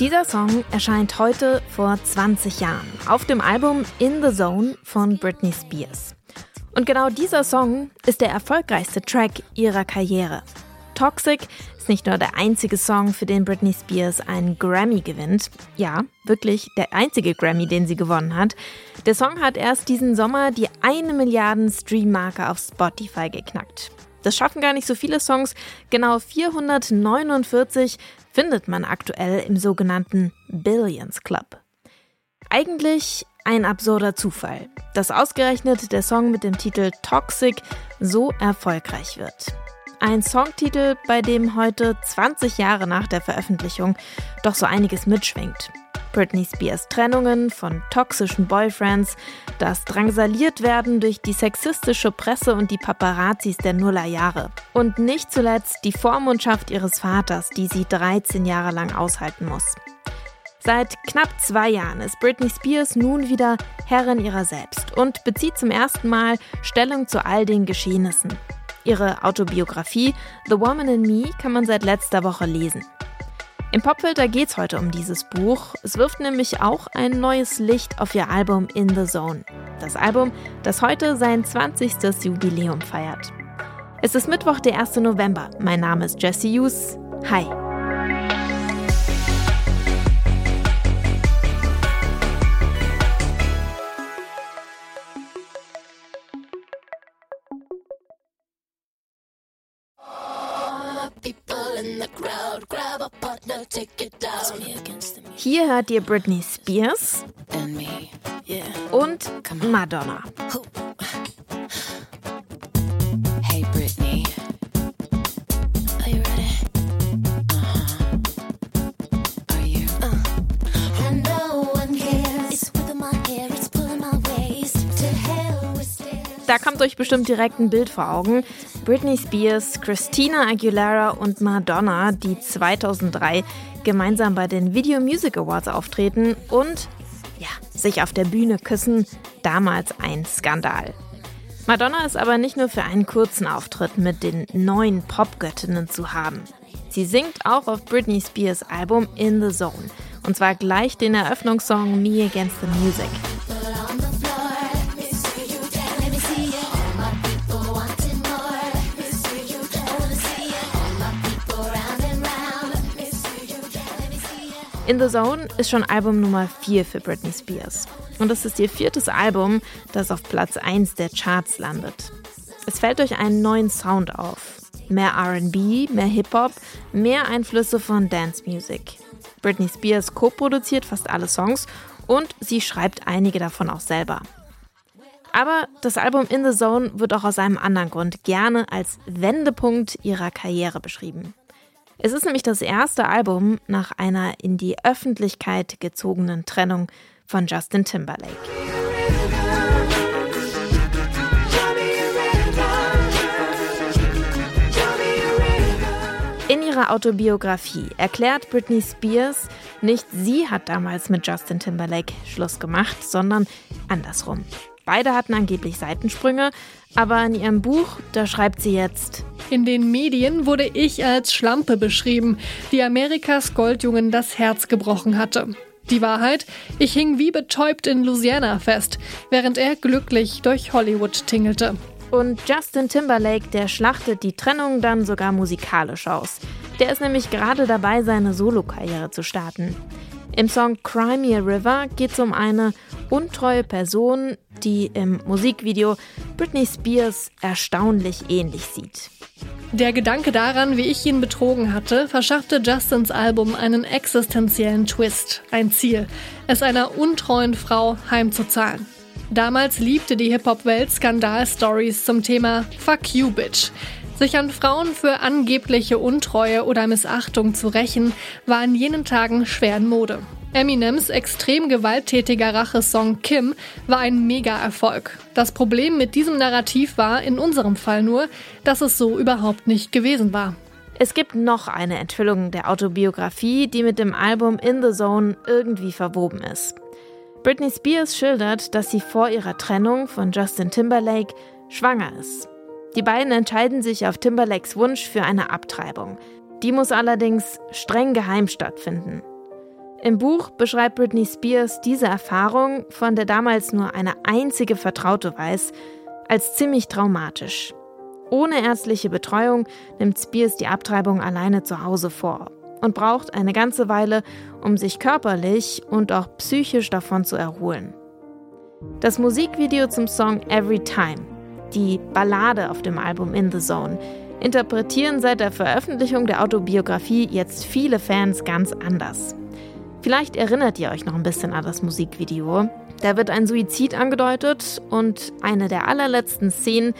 Dieser Song erscheint heute vor 20 Jahren auf dem Album In the Zone von Britney Spears. Und genau dieser Song ist der erfolgreichste Track ihrer Karriere. Toxic ist nicht nur der einzige Song, für den Britney Spears einen Grammy gewinnt. Ja, wirklich der einzige Grammy, den sie gewonnen hat. Der Song hat erst diesen Sommer die eine Milliarden Stream-Marke auf Spotify geknackt. Das schaffen gar nicht so viele Songs. Genau 449 findet man aktuell im sogenannten Billions Club. Eigentlich ein absurder Zufall, dass ausgerechnet der Song mit dem Titel Toxic so erfolgreich wird. Ein Songtitel, bei dem heute 20 Jahre nach der Veröffentlichung doch so einiges mitschwingt. Britney Spears Trennungen von toxischen Boyfriends, das drangsaliert werden durch die sexistische Presse und die Paparazzis der Nullerjahre. Und nicht zuletzt die Vormundschaft ihres Vaters, die sie 13 Jahre lang aushalten muss. Seit knapp zwei Jahren ist Britney Spears nun wieder Herrin ihrer selbst und bezieht zum ersten Mal Stellung zu all den Geschehnissen. Ihre Autobiografie The Woman in Me kann man seit letzter Woche lesen. Im Popfilter geht es heute um dieses Buch. Es wirft nämlich auch ein neues Licht auf ihr Album In the Zone. Das Album, das heute sein 20. Jubiläum feiert. Es ist Mittwoch, der 1. November. Mein Name ist Jesse Hughes. Hi. Hier hört ihr Britney Spears und Madonna. Da kommt euch bestimmt direkt ein Bild vor Augen. Britney Spears, Christina Aguilera und Madonna, die 2003 gemeinsam bei den Video Music Awards auftreten und ja, sich auf der Bühne küssen, damals ein Skandal. Madonna ist aber nicht nur für einen kurzen Auftritt mit den neuen Popgöttinnen zu haben. Sie singt auch auf Britney Spears Album In the Zone und zwar gleich den Eröffnungssong Me Against the Music. In the Zone ist schon Album Nummer 4 für Britney Spears. Und es ist ihr viertes Album, das auf Platz 1 der Charts landet. Es fällt durch einen neuen Sound auf. Mehr RB, mehr Hip-Hop, mehr Einflüsse von Dance Music. Britney Spears co-produziert fast alle Songs und sie schreibt einige davon auch selber. Aber das Album In the Zone wird auch aus einem anderen Grund gerne als Wendepunkt ihrer Karriere beschrieben. Es ist nämlich das erste Album nach einer in die Öffentlichkeit gezogenen Trennung von Justin Timberlake. In ihrer Autobiografie erklärt Britney Spears, nicht sie hat damals mit Justin Timberlake Schluss gemacht, sondern andersrum. Beide hatten angeblich Seitensprünge, aber in ihrem Buch, da schreibt sie jetzt, in den Medien wurde ich als Schlampe beschrieben, die Amerikas Goldjungen das Herz gebrochen hatte. Die Wahrheit, ich hing wie betäubt in Louisiana fest, während er glücklich durch Hollywood tingelte. Und Justin Timberlake, der schlachtet die Trennung dann sogar musikalisch aus. Der ist nämlich gerade dabei, seine Solokarriere zu starten. Im Song Cry Me a River geht es um eine untreue Person, die im Musikvideo Britney Spears erstaunlich ähnlich sieht. Der Gedanke daran, wie ich ihn betrogen hatte, verschaffte Justins Album einen existenziellen Twist, ein Ziel, es einer untreuen Frau heimzuzahlen. Damals liebte die Hip-Hop-Welt Skandal-Stories zum Thema Fuck You Bitch. Sich an Frauen für angebliche Untreue oder Missachtung zu rächen, war in jenen Tagen schwer in Mode. Eminems extrem gewalttätiger Rachesong Kim war ein Mega-Erfolg. Das Problem mit diesem Narrativ war in unserem Fall nur, dass es so überhaupt nicht gewesen war. Es gibt noch eine Enthüllung der Autobiografie, die mit dem Album In the Zone irgendwie verwoben ist. Britney Spears schildert, dass sie vor ihrer Trennung von Justin Timberlake schwanger ist. Die beiden entscheiden sich auf Timberlakes Wunsch für eine Abtreibung. Die muss allerdings streng geheim stattfinden. Im Buch beschreibt Britney Spears diese Erfahrung, von der damals nur eine einzige Vertraute weiß, als ziemlich traumatisch. Ohne ärztliche Betreuung nimmt Spears die Abtreibung alleine zu Hause vor und braucht eine ganze Weile, um sich körperlich und auch psychisch davon zu erholen. Das Musikvideo zum Song Every Time, die Ballade auf dem Album In the Zone, interpretieren seit der Veröffentlichung der Autobiografie jetzt viele Fans ganz anders. Vielleicht erinnert ihr euch noch ein bisschen an das Musikvideo. Da wird ein Suizid angedeutet und eine der allerletzten Szenen,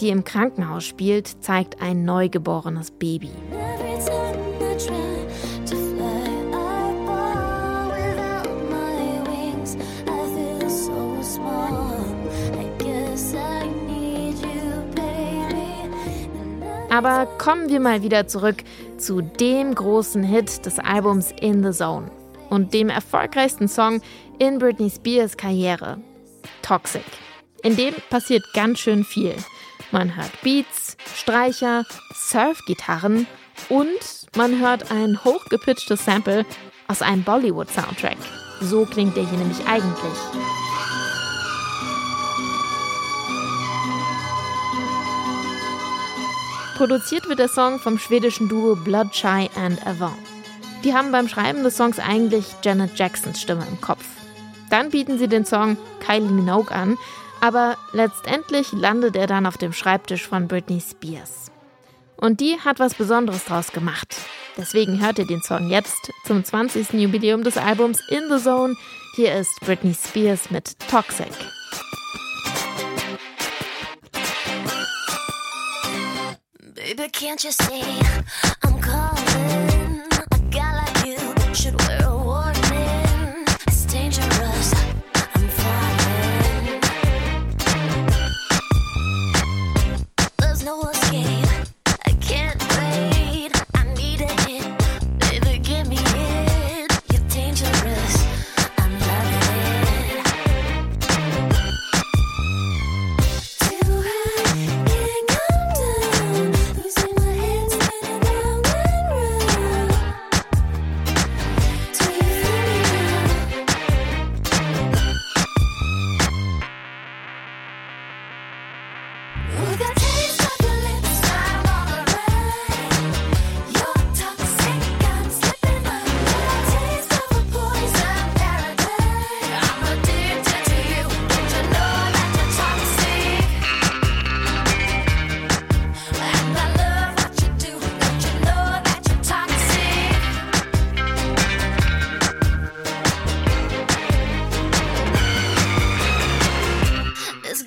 die im Krankenhaus spielt, zeigt ein neugeborenes Baby. Aber kommen wir mal wieder zurück zu dem großen Hit des Albums In the Zone und dem erfolgreichsten Song in Britney Spears Karriere, Toxic. In dem passiert ganz schön viel. Man hört Beats, Streicher, Surfgitarren und man hört ein hochgepitchtes Sample aus einem Bollywood-Soundtrack. So klingt der hier nämlich eigentlich. Produziert wird der Song vom schwedischen Duo Bloodshy and Avant. Die haben beim Schreiben des Songs eigentlich Janet Jacksons Stimme im Kopf. Dann bieten sie den Song Kylie Minogue an, aber letztendlich landet er dann auf dem Schreibtisch von Britney Spears. Und die hat was Besonderes draus gemacht. Deswegen hört ihr den Song jetzt zum 20. Jubiläum des Albums In the Zone. Hier ist Britney Spears mit Toxic. Baby, can't you see I'm calling?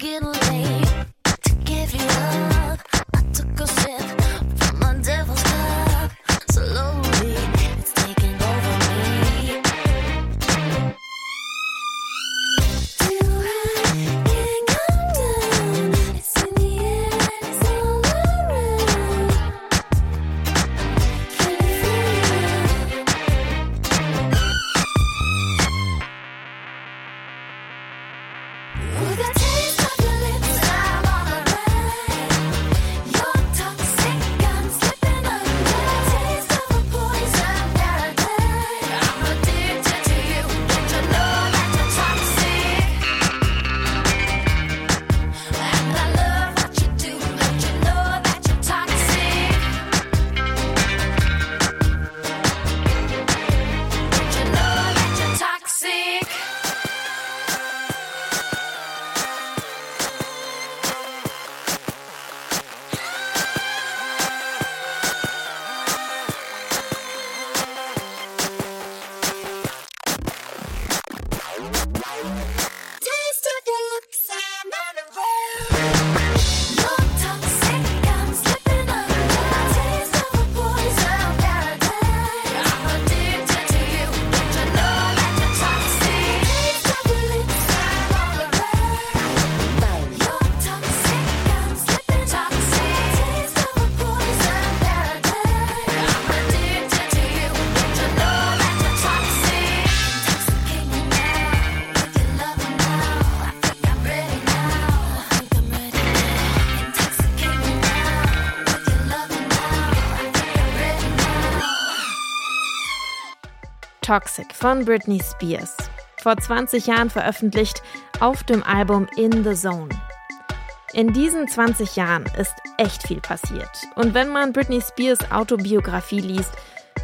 little late. Toxic von Britney Spears. Vor 20 Jahren veröffentlicht auf dem Album In the Zone. In diesen 20 Jahren ist echt viel passiert. Und wenn man Britney Spears Autobiografie liest,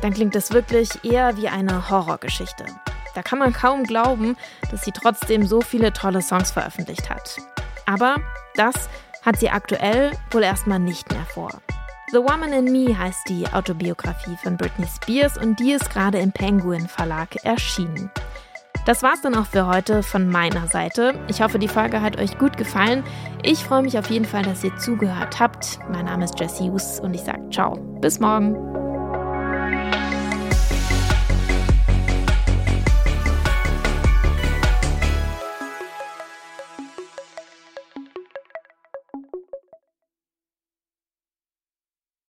dann klingt es wirklich eher wie eine Horrorgeschichte. Da kann man kaum glauben, dass sie trotzdem so viele tolle Songs veröffentlicht hat. Aber das hat sie aktuell wohl erstmal nicht mehr vor. The Woman in Me heißt die Autobiografie von Britney Spears und die ist gerade im Penguin Verlag erschienen. Das war's dann auch für heute von meiner Seite. Ich hoffe, die Folge hat euch gut gefallen. Ich freue mich auf jeden Fall, dass ihr zugehört habt. Mein Name ist Jessie Hus und ich sage ciao. Bis morgen.